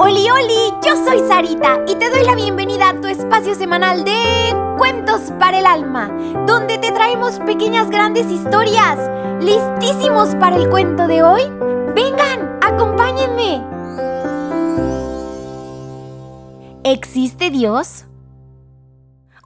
Oli, oli, yo soy Sarita y te doy la bienvenida a tu espacio semanal de Cuentos para el Alma, donde te traemos pequeñas grandes historias. ¿Listísimos para el cuento de hoy? Vengan, acompáñenme. ¿Existe Dios?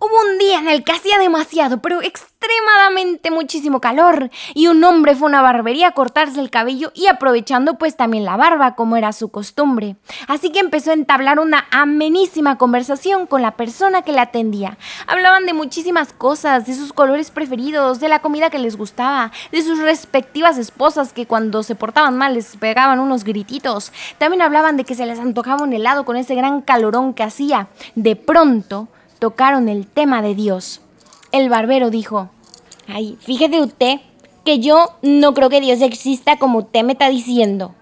Hubo un día en el que hacía demasiado, pero extremadamente muchísimo calor, y un hombre fue a una barbería a cortarse el cabello y aprovechando pues también la barba, como era su costumbre. Así que empezó a entablar una amenísima conversación con la persona que le atendía. Hablaban de muchísimas cosas, de sus colores preferidos, de la comida que les gustaba, de sus respectivas esposas que cuando se portaban mal les pegaban unos grititos. También hablaban de que se les antojaba un helado con ese gran calorón que hacía. De pronto, tocaron el tema de Dios. El barbero dijo, ay, fíjese usted que yo no creo que Dios exista como usted me está diciendo.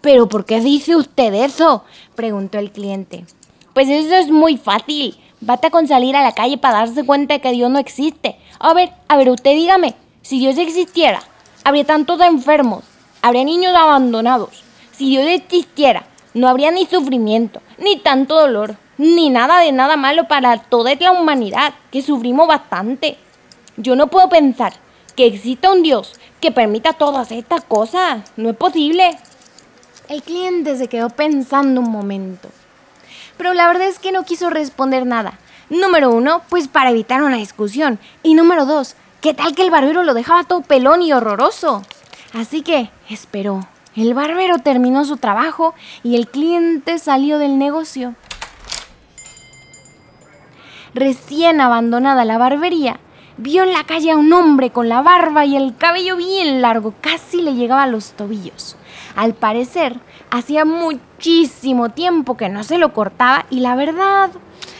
¿Pero por qué dice usted eso? preguntó el cliente. Pues eso es muy fácil. Basta con salir a la calle para darse cuenta de que Dios no existe. A ver, a ver, usted dígame, si Dios existiera, habría tantos enfermos, habría niños abandonados. Si Dios existiera, no habría ni sufrimiento, ni tanto dolor, ni nada de nada malo para toda la humanidad, que sufrimos bastante. Yo no puedo pensar que exista un Dios que permita todas estas cosas. No es posible. El cliente se quedó pensando un momento. Pero la verdad es que no quiso responder nada. Número uno, pues para evitar una discusión. Y número dos, ¿qué tal que el barbero lo dejaba todo pelón y horroroso? Así que esperó. El barbero terminó su trabajo y el cliente salió del negocio. Recién abandonada la barbería, vio en la calle a un hombre con la barba y el cabello bien largo, casi le llegaba a los tobillos. Al parecer, hacía muchísimo tiempo que no se lo cortaba y la verdad,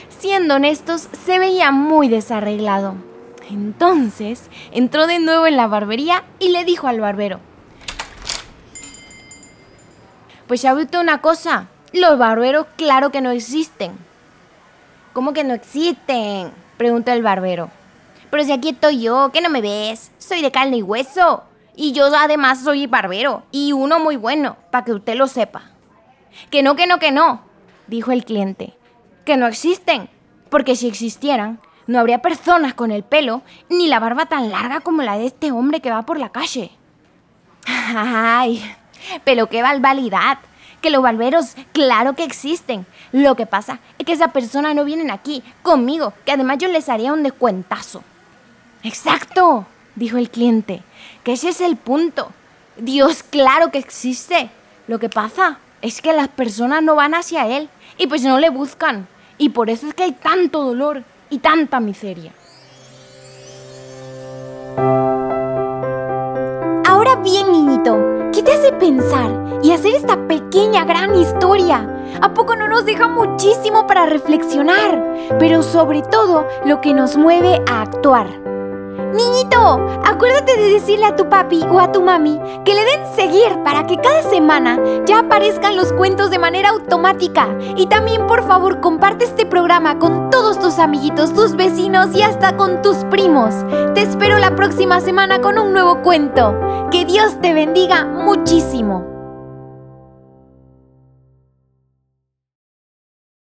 siendo honestos, se veía muy desarreglado. Entonces, entró de nuevo en la barbería y le dijo al barbero, pues ya usted una cosa, los barberos claro que no existen. ¿Cómo que no existen? Pregunta el barbero. Pero si aquí estoy yo, ¿qué no me ves? Soy de carne y hueso. Y yo además soy barbero. Y uno muy bueno, para que usted lo sepa. Que no, que no, que no, dijo el cliente. Que no existen. Porque si existieran, no habría personas con el pelo ni la barba tan larga como la de este hombre que va por la calle. Ay, pero qué valvalidad que los barberos, claro que existen. Lo que pasa es que esas personas no vienen aquí conmigo, que además yo les haría un descuentazo. Exacto, dijo el cliente, que ese es el punto. Dios, claro que existe. Lo que pasa es que las personas no van hacia Él y pues no le buscan. Y por eso es que hay tanto dolor y tanta miseria. Esta pequeña gran historia. ¿A poco no nos deja muchísimo para reflexionar? Pero sobre todo lo que nos mueve a actuar. Niñito, acuérdate de decirle a tu papi o a tu mami que le den seguir para que cada semana ya aparezcan los cuentos de manera automática. Y también por favor comparte este programa con todos tus amiguitos, tus vecinos y hasta con tus primos. Te espero la próxima semana con un nuevo cuento. Que Dios te bendiga muchísimo.